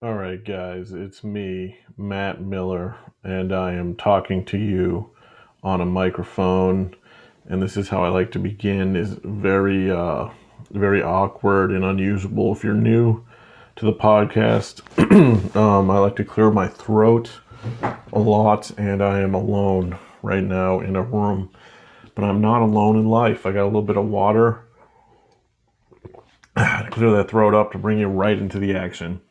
All right, guys, it's me, Matt Miller, and I am talking to you on a microphone. And this is how I like to begin. is very, uh, very awkward and unusable if you're new to the podcast. um, I like to clear my throat a lot, and I am alone right now in a room. But I'm not alone in life. I got a little bit of water to clear that throat up to bring you right into the action.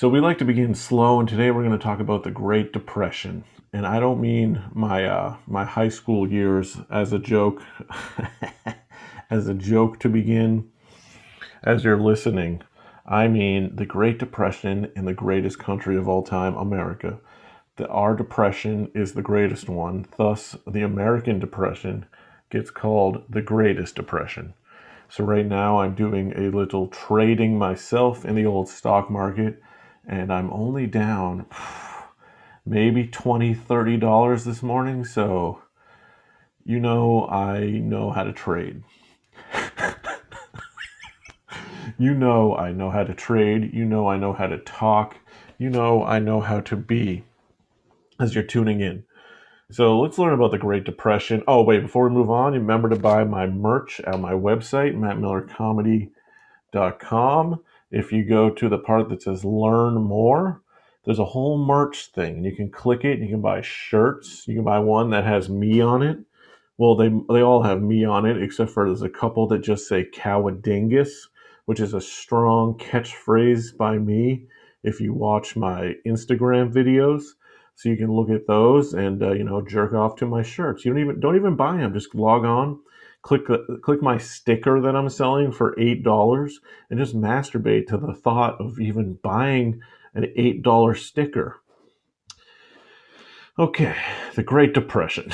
So we like to begin slow, and today we're going to talk about the Great Depression. And I don't mean my uh, my high school years as a joke, as a joke to begin. As you're listening, I mean the Great Depression in the greatest country of all time, America. The, our depression is the greatest one. Thus, the American depression gets called the Greatest Depression. So right now, I'm doing a little trading myself in the old stock market and I'm only down maybe 20 30 dollars this morning so you know I know how to trade. You know I know how to trade. You know I know how to talk. You know I know how to be as you're tuning in. So let's learn about the Great Depression. Oh, wait, before we move on, remember to buy my merch at my website, mattmillercomedy.com if you go to the part that says learn more, there's a whole merch thing. And you can click it. You can buy shirts. You can buy one that has me on it. Well, they they all have me on it, except for there's a couple that just say Cowadingus, which is a strong catchphrase by me. If you watch my Instagram videos, so you can look at those and uh, you know jerk off to my shirts. You don't even don't even buy them. Just log on, click click my sticker that I'm selling for eight dollars, and just masturbate to the thought of even buying an eight dollar sticker. Okay, the Great Depression.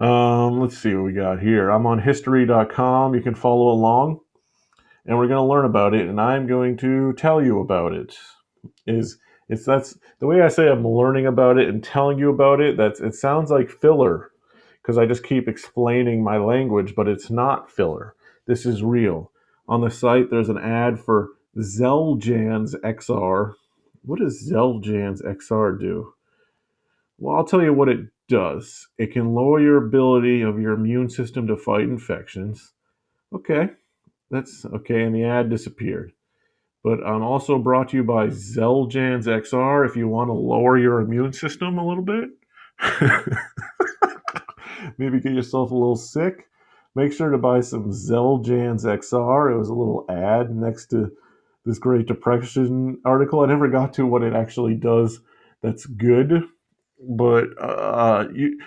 um, let's see what we got here. I'm on history.com. You can follow along, and we're going to learn about it, and I'm going to tell you about it. Is it's that's the way I say I'm learning about it and telling you about it. That's it sounds like filler because I just keep explaining my language, but it's not filler. This is real. On the site, there's an ad for Xeljanz XR. What does Xeljanz XR do? Well, I'll tell you what it does. It can lower your ability of your immune system to fight infections. Okay, that's okay, and the ad disappeared. But I'm also brought to you by Xeljanz XR if you want to lower your immune system a little bit. maybe get yourself a little sick, make sure to buy some Xeljanz XR. It was a little ad next to this Great Depression article. I never got to what it actually does that's good, but uh, you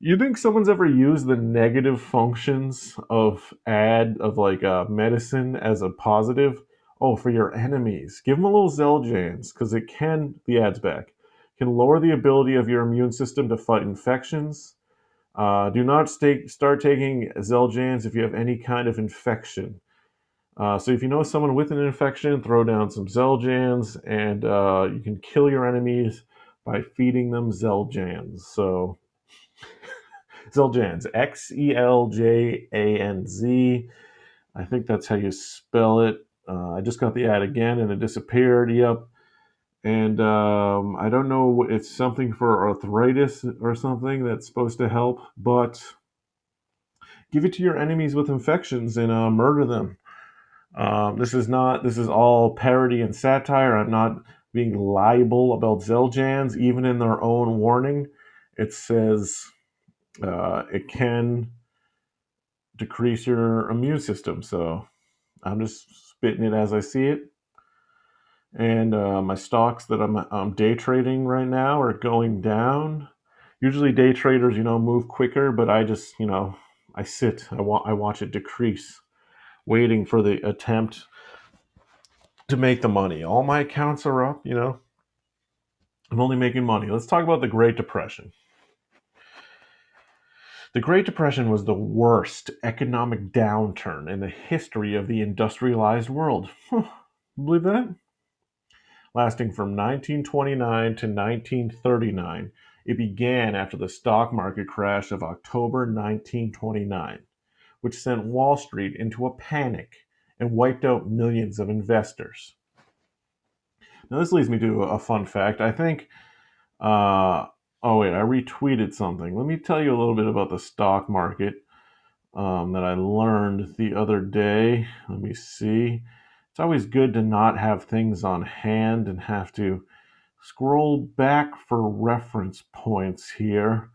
you think someone's ever used the negative functions of ad of like uh, medicine as a positive? Oh, for your enemies, give them a little Xeljanz because it can the ads back can lower the ability of your immune system to fight infections uh, do not stay, start taking Xeljanz if you have any kind of infection. Uh, so if you know someone with an infection, throw down some Xeljanz, and uh, you can kill your enemies by feeding them Xeljanz. So Xeljanz, X E L J A N Z. I think that's how you spell it. Uh, I just got the ad again and it disappeared. Yep and um, I don't know it's something for arthritis or something that's supposed to help, but give it to your enemies with infections and uh, murder them. Um, this is not. This is all parody and satire. I'm not being liable about Xeljanz. Even in their own warning, it says uh, it can decrease your immune system. So I'm just spitting it as I see it and uh, my stocks that I'm, I'm day trading right now are going down. Usually, day traders, you know, move quicker, but I just, you know, I sit, I, wa- I watch it decrease, waiting for the attempt to make the money. All my accounts are up, you know. I'm only making money. Let's talk about the Great Depression. The Great Depression was the worst economic downturn in the history of the industrialized world. Believe that? Lasting from 1929 to 1939. It began after the stock market crash of October 1929, which sent Wall Street into a panic and wiped out millions of investors. Now, this leads me to a fun fact. I think, uh, oh, wait, I retweeted something. Let me tell you a little bit about the stock market um, that I learned the other day. Let me see. It's always good to not have things on hand and have to scroll back for reference points here.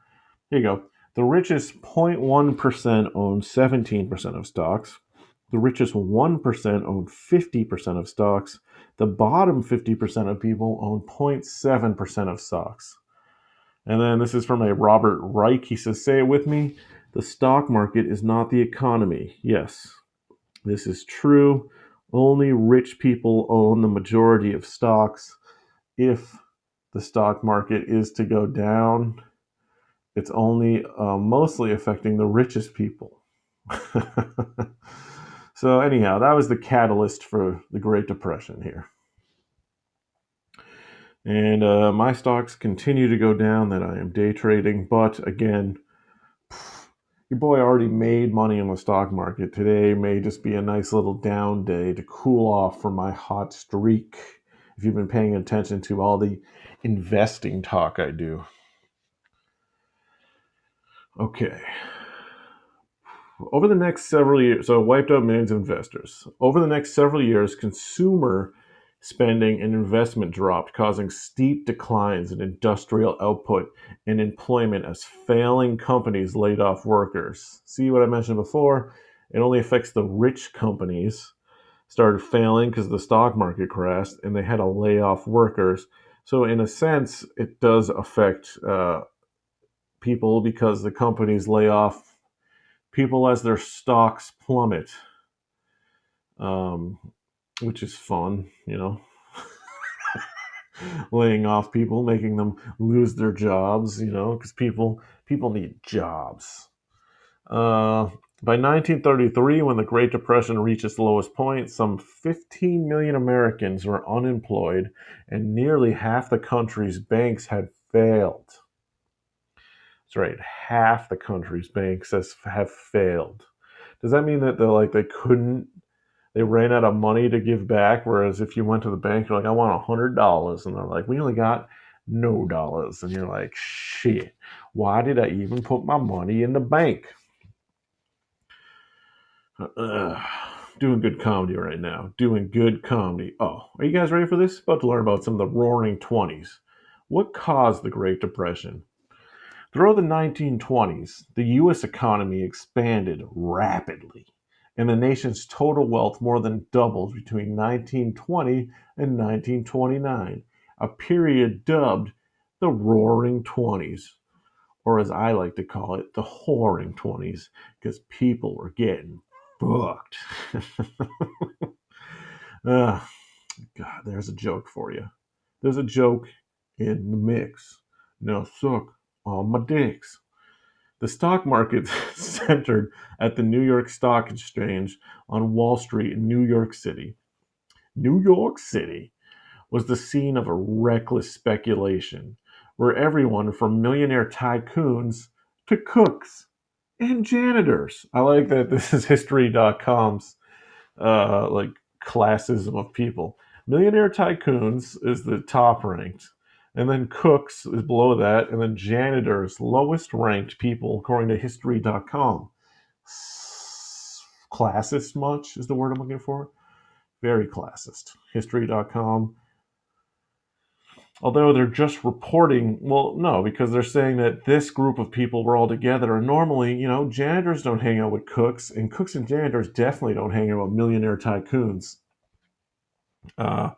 Here you go. The richest 0.1% own 17% of stocks. The richest 1% own 50% of stocks. The bottom 50% of people own 0.7% of stocks. And then this is from a Robert Reich. He says, Say it with me. The stock market is not the economy. Yes, this is true. Only rich people own the majority of stocks. If the stock market is to go down, it's only uh, mostly affecting the richest people. so, anyhow, that was the catalyst for the Great Depression here. And uh, my stocks continue to go down that I am day trading, but again, your boy already made money in the stock market. Today may just be a nice little down day to cool off from my hot streak. If you've been paying attention to all the investing talk I do. Okay. Over the next several years, so wiped out millions of investors. Over the next several years, consumer spending and investment dropped, causing steep declines in industrial output and employment as failing companies laid off workers. See what I mentioned before? It only affects the rich companies started failing because the stock market crashed and they had to lay off workers. So, in a sense, it does affect uh, people because the companies lay off people as their stocks plummet. Um, which is fun, you know. Laying off people, making them lose their jobs, you know, because people people need jobs. Uh, by 1933, when the Great Depression reached its lowest point, some 15 million Americans were unemployed, and nearly half the country's banks had failed. That's right, half the country's banks has, have failed. Does that mean that they're like they couldn't they ran out of money to give back. Whereas if you went to the bank, you're like, I want a hundred dollars, and they're like, we only got no dollars, and you're like, shit, why did I even put my money in the bank? Uh, doing good comedy right now. Doing good comedy. Oh, are you guys ready for this? About to learn about some of the roaring 20s. What caused the Great Depression? Throughout the 1920s, the U.S. economy expanded rapidly and the nation's total wealth more than doubled between 1920 and 1929, a period dubbed the Roaring Twenties, or as I like to call it, the Whoring Twenties, because people were getting fucked. uh, God, there's a joke for you. There's a joke in the mix. Now suck all my dicks. The stock market centered at the New York Stock Exchange on Wall Street in New York City. New York City was the scene of a reckless speculation where everyone from millionaire tycoons to cooks and janitors. I like that this is history.com's uh, like classism of people. Millionaire tycoons is the top ranked and then cooks is below that, and then janitors, lowest ranked people according to history.com. Classist much is the word I'm looking for. Very classist. History.com. Although they're just reporting, well, no, because they're saying that this group of people were all together, and normally, you know, janitors don't hang out with cooks, and cooks and janitors definitely don't hang out with millionaire tycoons. Uh,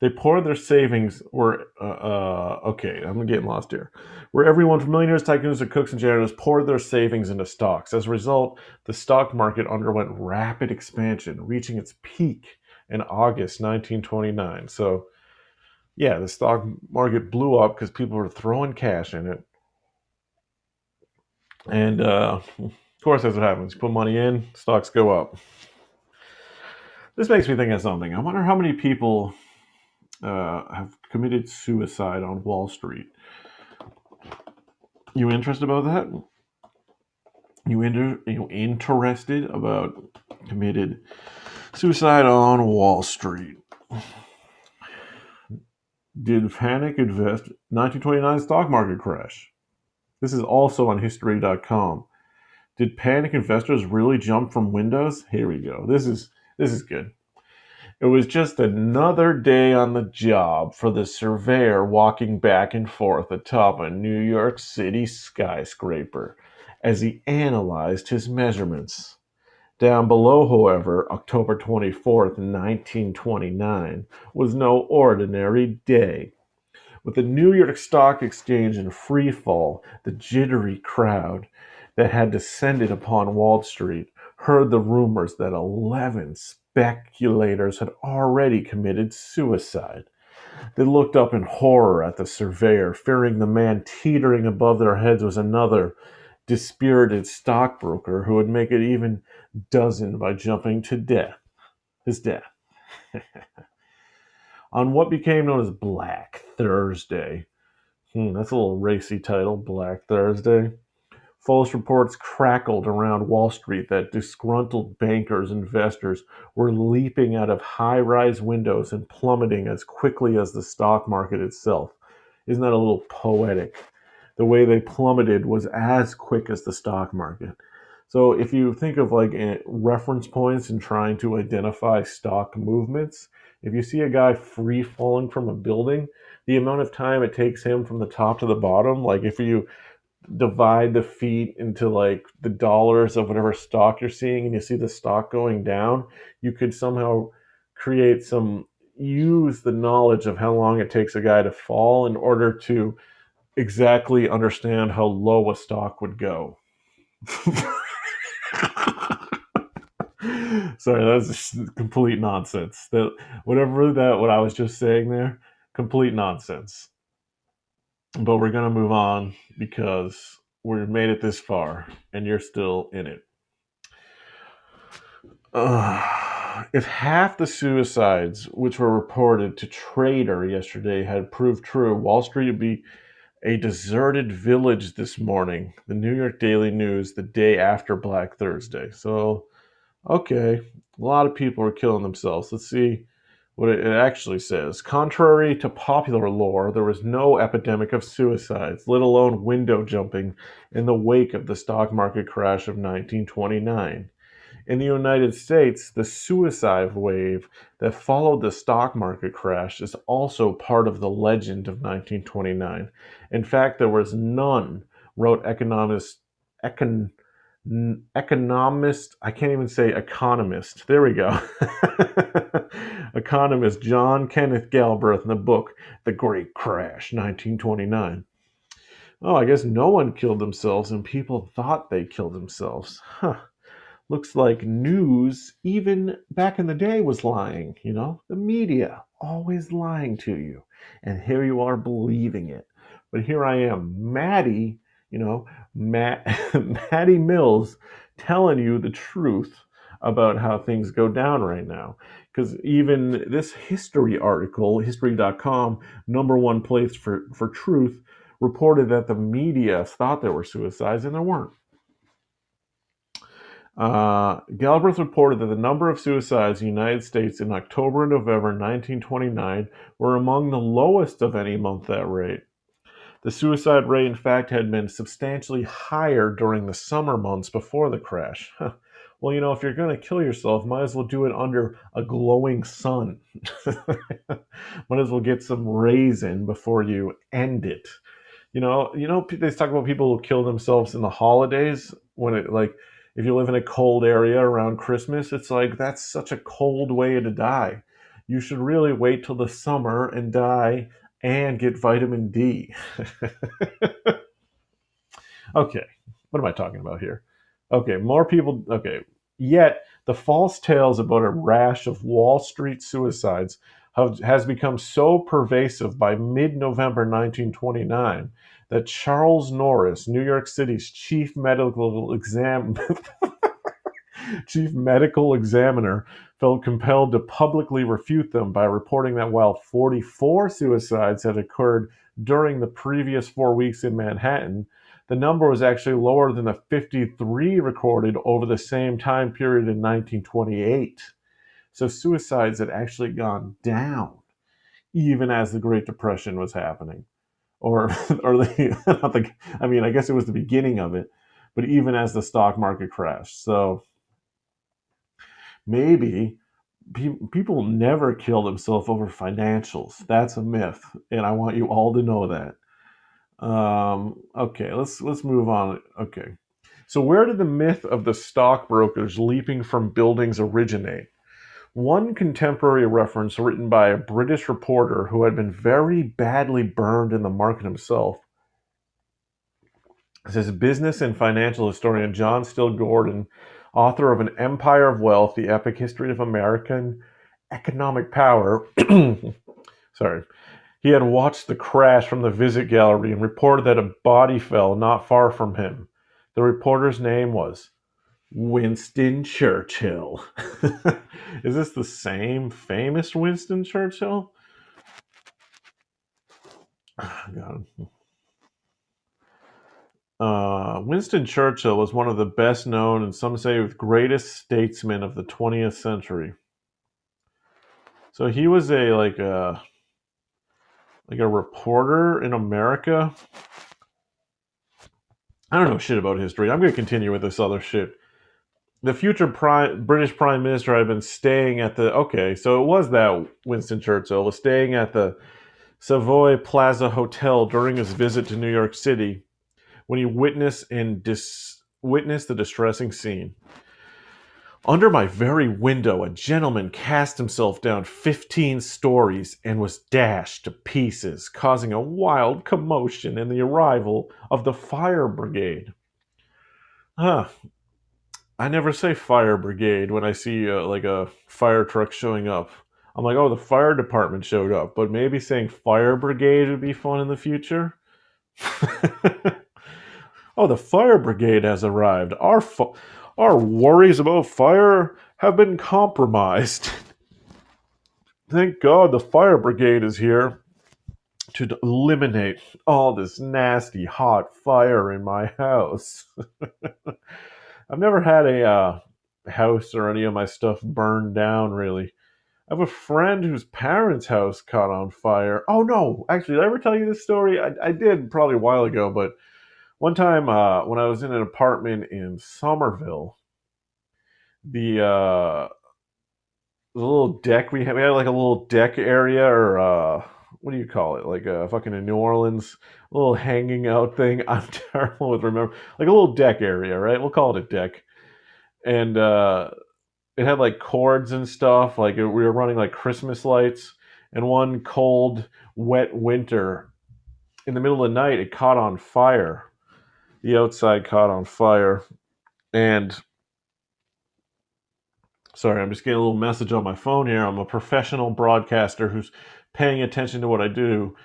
they poured their savings where uh, uh, okay, I'm getting lost here. Where everyone from millionaires, tycoons, to cooks and janitors poured their savings into stocks. As a result, the stock market underwent rapid expansion, reaching its peak in August 1929. So, yeah, the stock market blew up because people were throwing cash in it. And uh, of course, that's what happens. You put money in, stocks go up. This makes me think of something. I wonder how many people uh, have committed suicide on Wall Street. You interested about that? You inter- you interested about committed Suicide on Wall Street. Did panic invest 1929 stock market crash? This is also on history.com. Did panic investors really jump from windows? Here we go. This is this is good. It was just another day on the job for the surveyor walking back and forth atop a New York City skyscraper as he analyzed his measurements. Down below, however, October 24th, 1929, was no ordinary day. With the New York Stock Exchange in free fall, the jittery crowd that had descended upon Wall Street heard the rumors that 11 speculators had already committed suicide. They looked up in horror at the surveyor, fearing the man teetering above their heads was another dispirited stockbroker who would make it even dozen by jumping to death. His death. On what became known as Black Thursday. Hmm, that's a little racy title, Black Thursday. False reports crackled around Wall Street that disgruntled bankers investors were leaping out of high rise windows and plummeting as quickly as the stock market itself. Isn't that a little poetic? The way they plummeted was as quick as the stock market. So if you think of like eh, reference points and trying to identify stock movements, if you see a guy free falling from a building, the amount of time it takes him from the top to the bottom, like if you divide the feet into like the dollars of whatever stock you're seeing and you see the stock going down, you could somehow create some use the knowledge of how long it takes a guy to fall in order to exactly understand how low a stock would go. Sorry, that's complete nonsense. That whatever that what I was just saying there, complete nonsense. But we're gonna move on because we've made it this far, and you're still in it. Uh, if half the suicides which were reported to Trader yesterday had proved true, Wall Street would be a deserted village this morning. The New York Daily News, the day after Black Thursday. So Okay, a lot of people are killing themselves. Let's see what it actually says. Contrary to popular lore, there was no epidemic of suicides, let alone window jumping, in the wake of the stock market crash of 1929. In the United States, the suicide wave that followed the stock market crash is also part of the legend of 1929. In fact, there was none, wrote economist, econ, economist, I can't even say economist. There we go. economist John Kenneth Galbraith in the book The Great Crash, 1929. Oh, I guess no one killed themselves and people thought they killed themselves. Huh. Looks like news, even back in the day, was lying. You know, the media always lying to you. And here you are believing it. But here I am, Maddie you know, Matt, Matty Mills telling you the truth about how things go down right now. Because even this history article, history.com, number one place for, for truth, reported that the media thought there were suicides and there weren't. Uh, Galbraith reported that the number of suicides in the United States in October and November 1929 were among the lowest of any month that rate. The suicide rate, in fact, had been substantially higher during the summer months before the crash. well, you know, if you're going to kill yourself, might as well do it under a glowing sun. might as well get some rays in before you end it. You know, you know, they talk about people who kill themselves in the holidays when it like if you live in a cold area around Christmas, it's like that's such a cold way to die. You should really wait till the summer and die and get vitamin D. okay, what am I talking about here? Okay, more people. Okay, yet the false tales about a rash of Wall Street suicides have, has become so pervasive by mid November 1929 that Charles Norris, New York City's chief medical exam. chief medical examiner felt compelled to publicly refute them by reporting that while 44 suicides had occurred during the previous four weeks in Manhattan, the number was actually lower than the 53 recorded over the same time period in 1928. So suicides had actually gone down even as the Great Depression was happening. Or, or the, not the, I mean, I guess it was the beginning of it, but even as the stock market crashed. So maybe pe- people never kill themselves over financials. That's a myth, and I want you all to know that. Um, okay, let's let's move on. Okay, so where did the myth of the stockbrokers leaping from buildings originate? One contemporary reference written by a British reporter who had been very badly burned in the market himself says business and financial historian John Steele Gordon, author of An Empire of Wealth, The Epic History of American Economic Power. sorry. He had watched the crash from the visit gallery and reported that a body fell not far from him. The reporter's name was Winston Churchill. Is this the same famous Winston Churchill? God. Uh, Winston Churchill was one of the best known and some say greatest statesmen of the 20th century. So he was a like a like a reporter in America. I don't know shit about history. I'm going to continue with this other shit. The future prime, British Prime Minister had been staying at the okay, so it was that Winston Churchill was staying at the Savoy Plaza Hotel during his visit to New York City when he witnessed and dis- witnessed the distressing scene. Under my very window, a gentleman cast himself down 15 stories and was dashed to pieces, causing a wild commotion and the arrival of the fire brigade. Huh. I never say fire brigade when I see uh, like a fire truck showing up. I'm like, oh, the fire department showed up, but maybe saying fire brigade would be fun in the future. Oh, the fire brigade has arrived. Our, fu- our worries about fire have been compromised. Thank God the fire brigade is here to eliminate all this nasty hot fire in my house. I've never had a uh, house or any of my stuff burned down, really. I have a friend whose parents' house caught on fire. Oh, no. Actually, did I ever tell you this story? I, I did probably a while ago, but one time uh, when I was in an apartment in Somerville, the uh, the little deck we had, we had like a little deck area or uh, what do you call it? Like a fucking in New Orleans, little hanging out thing. I'm terrible with remember, like a little deck area, right? We'll call it a deck, and uh, it had like cords and stuff. Like we were running like Christmas lights, and one cold, wet winter, in the middle of the night, it caught on fire the outside caught on fire. And sorry, I'm just getting a little message on my phone here. I'm a professional broadcaster who's paying attention to what I do.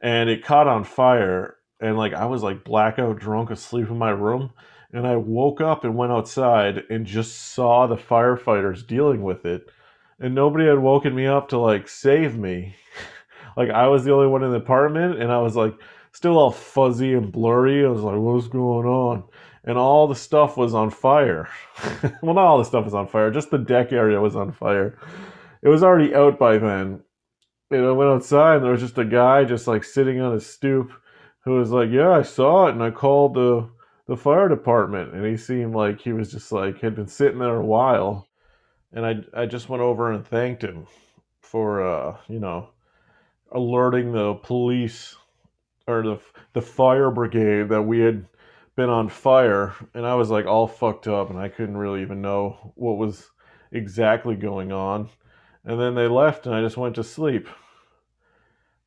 And it caught on fire. And like I was like blackout drunk asleep in my room. And I woke up and went outside and just saw the firefighters dealing with it. And nobody had woken me up to like save me. like I was the only one in the apartment. And I was like, still all fuzzy and blurry. I was like, what's going on? And all the stuff was on fire. well, not all the stuff was on fire, just the deck area was on fire. It was already out by then. And I went outside and there was just a guy just like sitting on a stoop who was like, Yeah, I saw it and I called the the fire department and he seemed like he was just like had been sitting there a while. And I I just went over and thanked him for uh, you know, alerting the police or the the fire brigade that we had been on fire and I was like all fucked up and I couldn't really even know what was exactly going on. And then they left and I just went to sleep.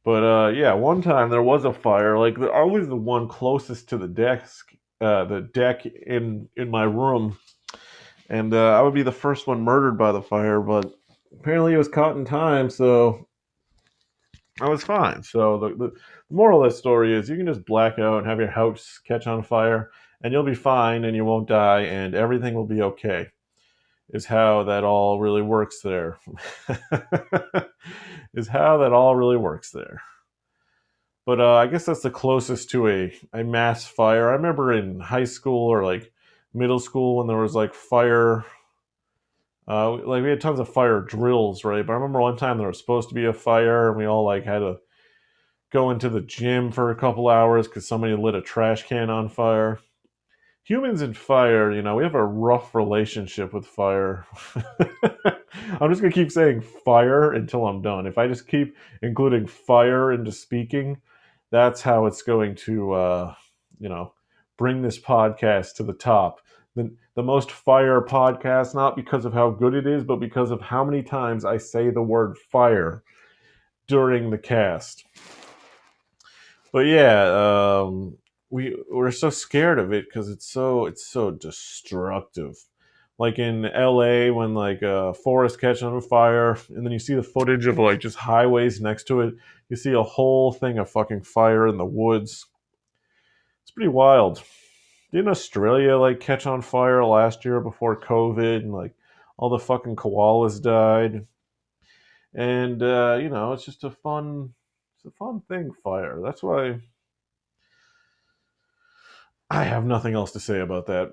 But uh, yeah, one time there was a fire. Like I was the one closest to the desk, uh, the deck in in my room, and uh, I would be the first one murdered by the fire. But apparently it was caught in time, so I was fine. So the, the moral of the story is you can just black out and have your house catch on fire and you'll be fine and you won't die and everything will be okay is how that all really works there. Is how that all really works there. But uh, i guess that's the closest to a, a mass fire. I remember in high school or like middle school when there was like fire Uh, like we had tons of fire drills, right? But I remember one time there was supposed to be a fire, and we all like had to go into the gym for a couple hours because somebody lit a trash can on fire. Humans and fire, you know, we have a rough relationship with fire. I'm just gonna keep saying fire until I'm done. If I just keep including fire into speaking, that's how it's going to, uh, you know, bring this podcast to the top the, the most fire podcast, not because of how good it is, but because of how many times I say the word fire during the cast. But yeah, um, we we're so scared of it because it's so it's so destructive. Like in L.A. when like a forest catches on fire, and then you see the footage of like just highways next to it. You see a whole thing of fucking fire in the woods. It's pretty wild didn't Australia like catch on fire last year before COVID and like all the fucking koalas died? And uh, you know, it's just a fun it's a fun thing, fire. That's why I have nothing else to say about that.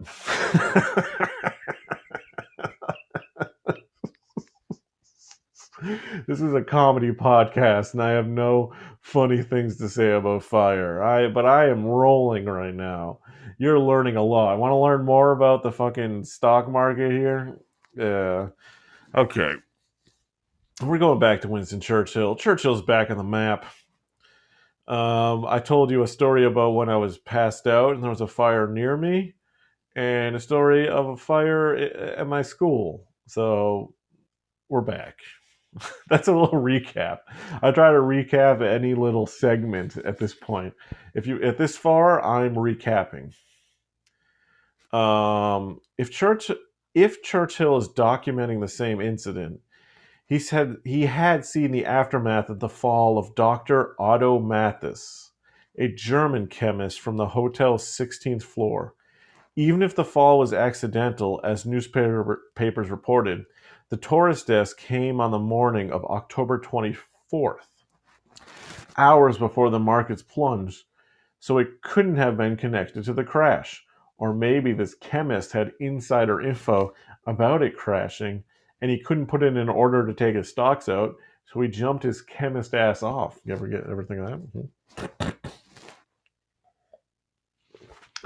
this is a comedy podcast and I have no funny things to say about fire. I but I am rolling right now you're learning a lot. I want to learn more about the fucking stock market here. Yeah. Okay. We're going back to Winston Churchill. Churchill's back on the map. Um, I told you a story about when I was passed out and there was a fire near me, and a story of a fire at my school. So we're back. That's a little recap. I try to recap any little segment at this point. If you at this far, I'm recapping. Um, if Church if Churchill is documenting the same incident, he said he had seen the aftermath of the fall of Dr. Otto Mathis, a German chemist from the hotel's 16th floor. Even if the fall was accidental, as newspapers reported, the tourist desk came on the morning of October 24th, hours before the markets plunged, so it couldn't have been connected to the crash. Or maybe this chemist had insider info about it crashing and he couldn't put in an order to take his stocks out, so he jumped his chemist ass off. You ever get ever think of that? Mm-hmm.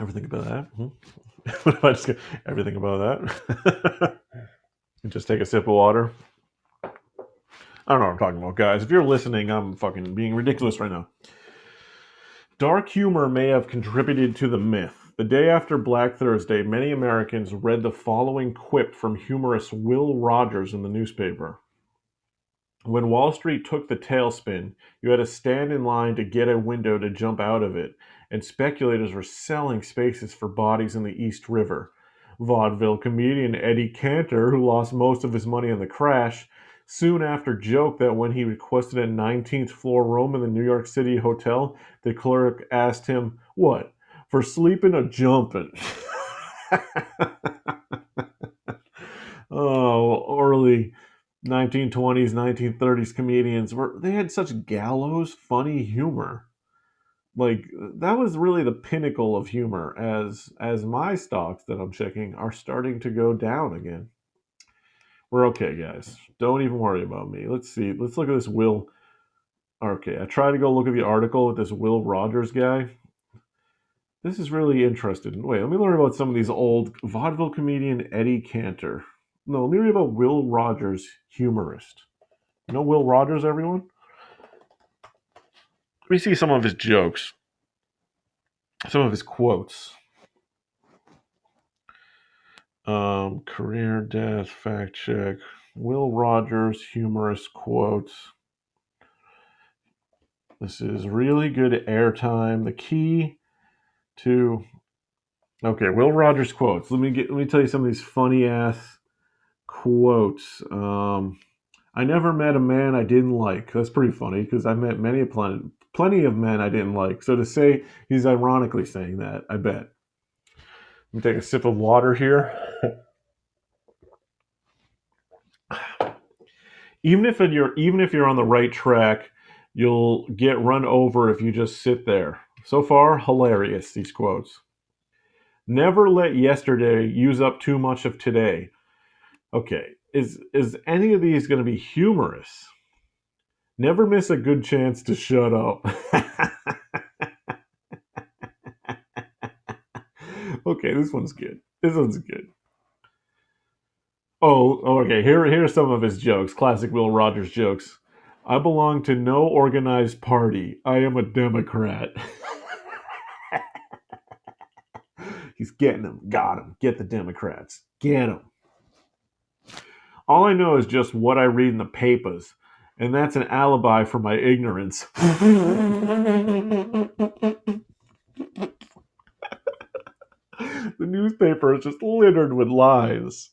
Ever think about that? Mm-hmm. what if I just get everything about that? just take a sip of water. I don't know what I'm talking about, guys. If you're listening, I'm fucking being ridiculous right now. Dark humor may have contributed to the myth the day after Black Thursday, many Americans read the following quip from humorist Will Rogers in the newspaper. When Wall Street took the tailspin, you had to stand in line to get a window to jump out of it, and speculators were selling spaces for bodies in the East River. Vaudeville comedian Eddie Cantor, who lost most of his money in the crash, soon after joked that when he requested a 19th floor room in the New York City hotel, the clerk asked him, What? For sleeping or jumping. oh, early 1920s, 1930s comedians were they had such gallows funny humor. Like that was really the pinnacle of humor as as my stocks that I'm checking are starting to go down again. We're okay, guys. Don't even worry about me. Let's see. Let's look at this Will. Okay, I tried to go look at the article with this Will Rogers guy. This is really interesting. Wait, let me learn about some of these old vaudeville comedian Eddie Cantor. No, let me read about Will Rogers, humorist. You know Will Rogers, everyone? Let me see some of his jokes, some of his quotes. Um, career, death, fact check. Will Rogers, humorist quotes. This is really good airtime. The key to okay, Will Rogers quotes. Let me get let me tell you some of these funny ass quotes. Um, I never met a man I didn't like. That's pretty funny because I met many a plenty plenty of men I didn't like. So to say he's ironically saying that, I bet. Let me take a sip of water here. even if you're even if you're on the right track, you'll get run over if you just sit there. So far, hilarious, these quotes. Never let yesterday use up too much of today. Okay, is is any of these going to be humorous? Never miss a good chance to shut up. okay, this one's good. This one's good. Oh, okay. Here, here are some of his jokes. Classic Will Rogers jokes. I belong to no organized party. I am a Democrat. He's getting them. Got him. Get the Democrats. Get them. All I know is just what I read in the papers, and that's an alibi for my ignorance. the newspaper is just littered with lies.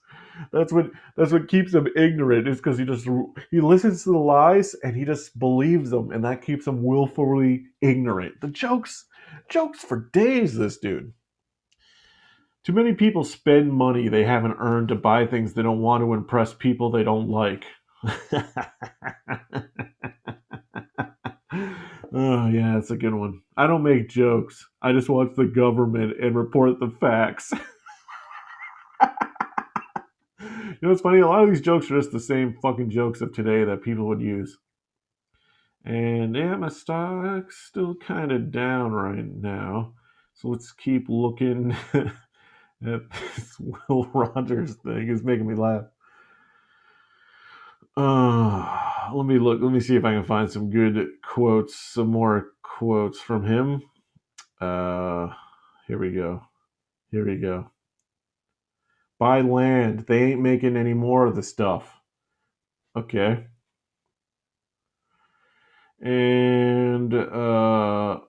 That's what that's what keeps him ignorant is because he just he listens to the lies and he just believes them, and that keeps him willfully ignorant. The jokes, jokes for days. This dude. Too many people spend money they haven't earned to buy things they don't want to impress people they don't like. Oh yeah, that's a good one. I don't make jokes. I just watch the government and report the facts. you know, it's funny. A lot of these jokes are just the same fucking jokes of today that people would use. And yeah, my stock's still kind of down right now. So let's keep looking this Will Rogers thing. is making me laugh. Uh, let me look. Let me see if I can find some good quotes, some more quotes from him. Uh, here we go. Here we go. Buy land. They ain't making any more of the stuff. Okay. And uh,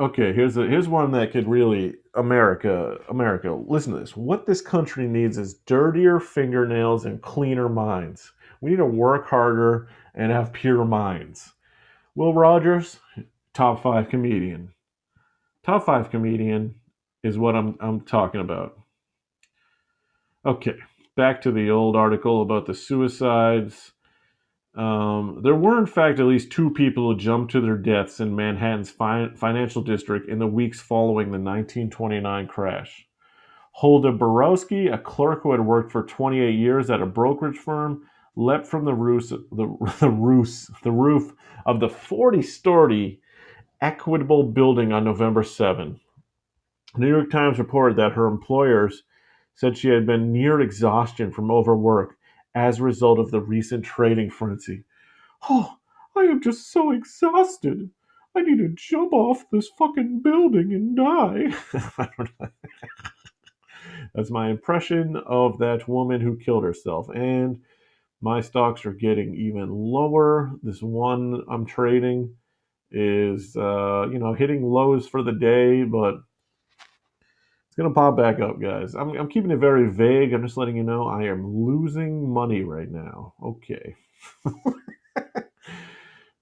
okay, here's a, here's one that could really America America. Listen to this. What this country needs is dirtier fingernails and cleaner minds. We need to work harder and have pure minds. Will Rogers, top five comedian. Top five comedian is what I'm I'm talking about. Okay, back to the old article about the suicides. Um, there were, in fact, at least two people who jumped to their deaths in Manhattan's fi- financial district in the weeks following the 1929 crash. Hulda Borowski, a clerk who had worked for 28 years at a brokerage firm, leapt from the roof, the, the, roof, the roof of the 40-story Equitable building on November 7. The New York Times reported that her employers said she had been near exhaustion from overwork as a result of the recent trading frenzy. Oh, I am just so exhausted. I need to jump off this fucking building and die. That's my impression of that woman who killed herself. And my stocks are getting even lower. This one I'm trading is, uh, you know, hitting lows for the day, but it's to pop back up, guys. I'm, I'm keeping it very vague. I'm just letting you know I am losing money right now. Okay.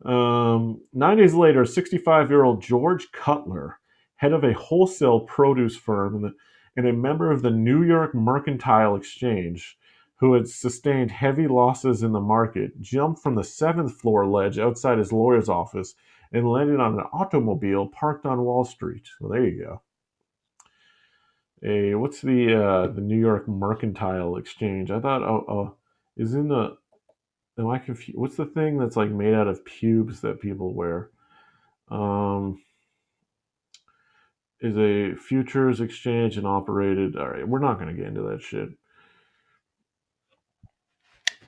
um, nine days later, 65 year old George Cutler, head of a wholesale produce firm and a member of the New York Mercantile Exchange, who had sustained heavy losses in the market, jumped from the seventh floor ledge outside his lawyer's office and landed on an automobile parked on Wall Street. Well, there you go a what's the uh, the New York Mercantile Exchange? I thought oh, oh is in the am I confused? What's the thing that's like made out of pubes that people wear? Um, is a futures exchange and operated. All right, we're not going to get into that shit.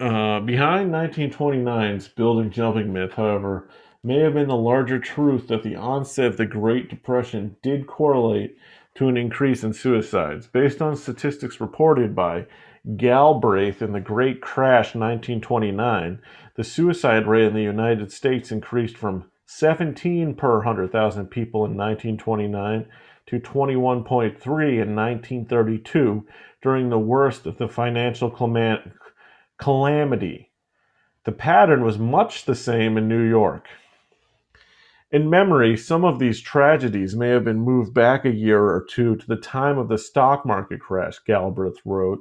Uh, behind 1929's building jumping myth, however, may have been the larger truth that the onset of the Great Depression did correlate to an increase in suicides. Based on statistics reported by Galbraith in the Great Crash 1929, the suicide rate in the United States increased from 17 per 100,000 people in 1929 to 21.3 in 1932 during the worst of the financial calamity. The pattern was much the same in New York. In memory, some of these tragedies may have been moved back a year or two to the time of the stock market crash, Galbraith wrote.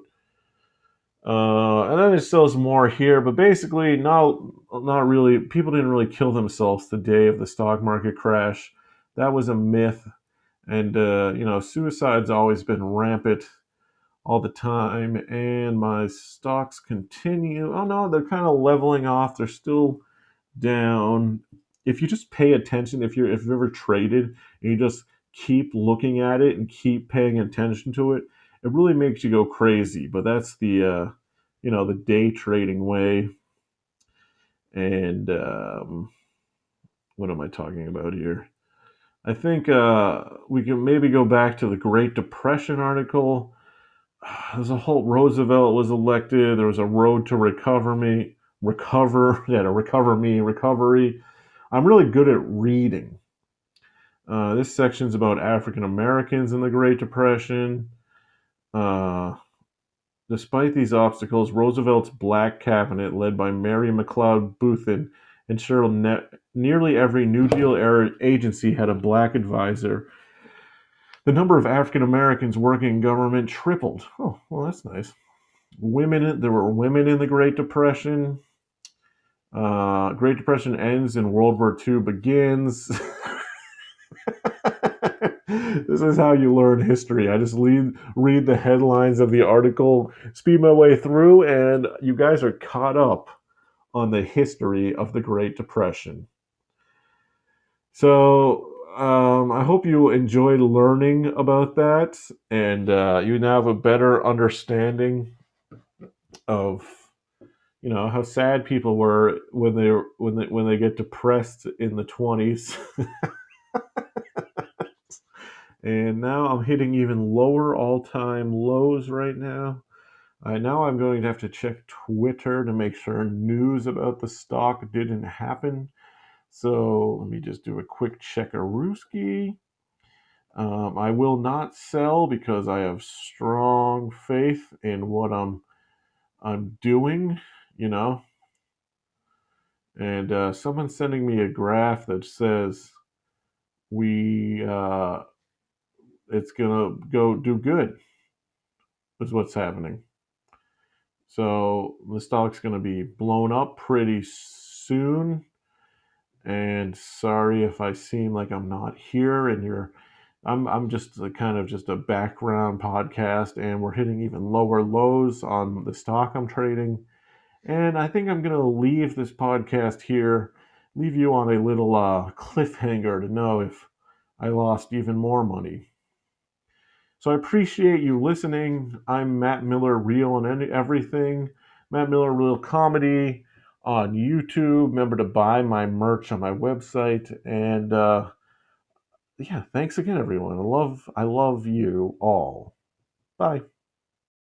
Uh, and then it says more here, but basically, not not really. People didn't really kill themselves the day of the stock market crash. That was a myth, and uh, you know, suicide's always been rampant all the time, and my stocks continue. Oh no, they're kind of leveling off. They're still down. If you just pay attention, if you're if you've ever traded and you just keep looking at it and keep paying attention to it, it really makes you go crazy. But that's the uh, you know the day trading way. And um, what am I talking about here? I think uh, we can maybe go back to the Great Depression article. There's a whole Roosevelt was elected. There was a road to recover me, recover, yeah, to recover me, recovery. I'm really good at reading. Uh, this section's about African Americans in the Great Depression. Uh, despite these obstacles, Roosevelt's black cabinet, led by Mary McLeod Bethune, ensured ne- nearly every New Deal era agency had a black advisor. The number of African Americans working in government tripled. Oh, well, that's nice. Women, there were women in the Great Depression. Uh, Great Depression ends and World War II begins. this is how you learn history. I just read, read the headlines of the article, speed my way through, and you guys are caught up on the history of the Great Depression. So um, I hope you enjoyed learning about that, and uh, you now have a better understanding of you know how sad people were when they when they when they get depressed in the twenties. and now I'm hitting even lower all-time lows right now. Uh, now I'm going to have to check Twitter to make sure news about the stock didn't happen. So let me just do a quick checkarooski. Um, I will not sell because I have strong faith in what I'm I'm doing, you know. And uh, someone's sending me a graph that says we uh, it's gonna go do good. Is what's happening. So the stock's to be blown up pretty soon. And sorry if I seem like I'm not here and you're I'm I'm just a kind of just a background podcast and we're hitting even lower lows on the stock I'm trading. And I think I'm going to leave this podcast here, leave you on a little uh, cliffhanger to know if I lost even more money. So I appreciate you listening. I'm Matt Miller, Real and Everything. Matt Miller, Real Comedy on YouTube. Remember to buy my merch on my website. And uh, yeah, thanks again, everyone. I love, I love you all. Bye.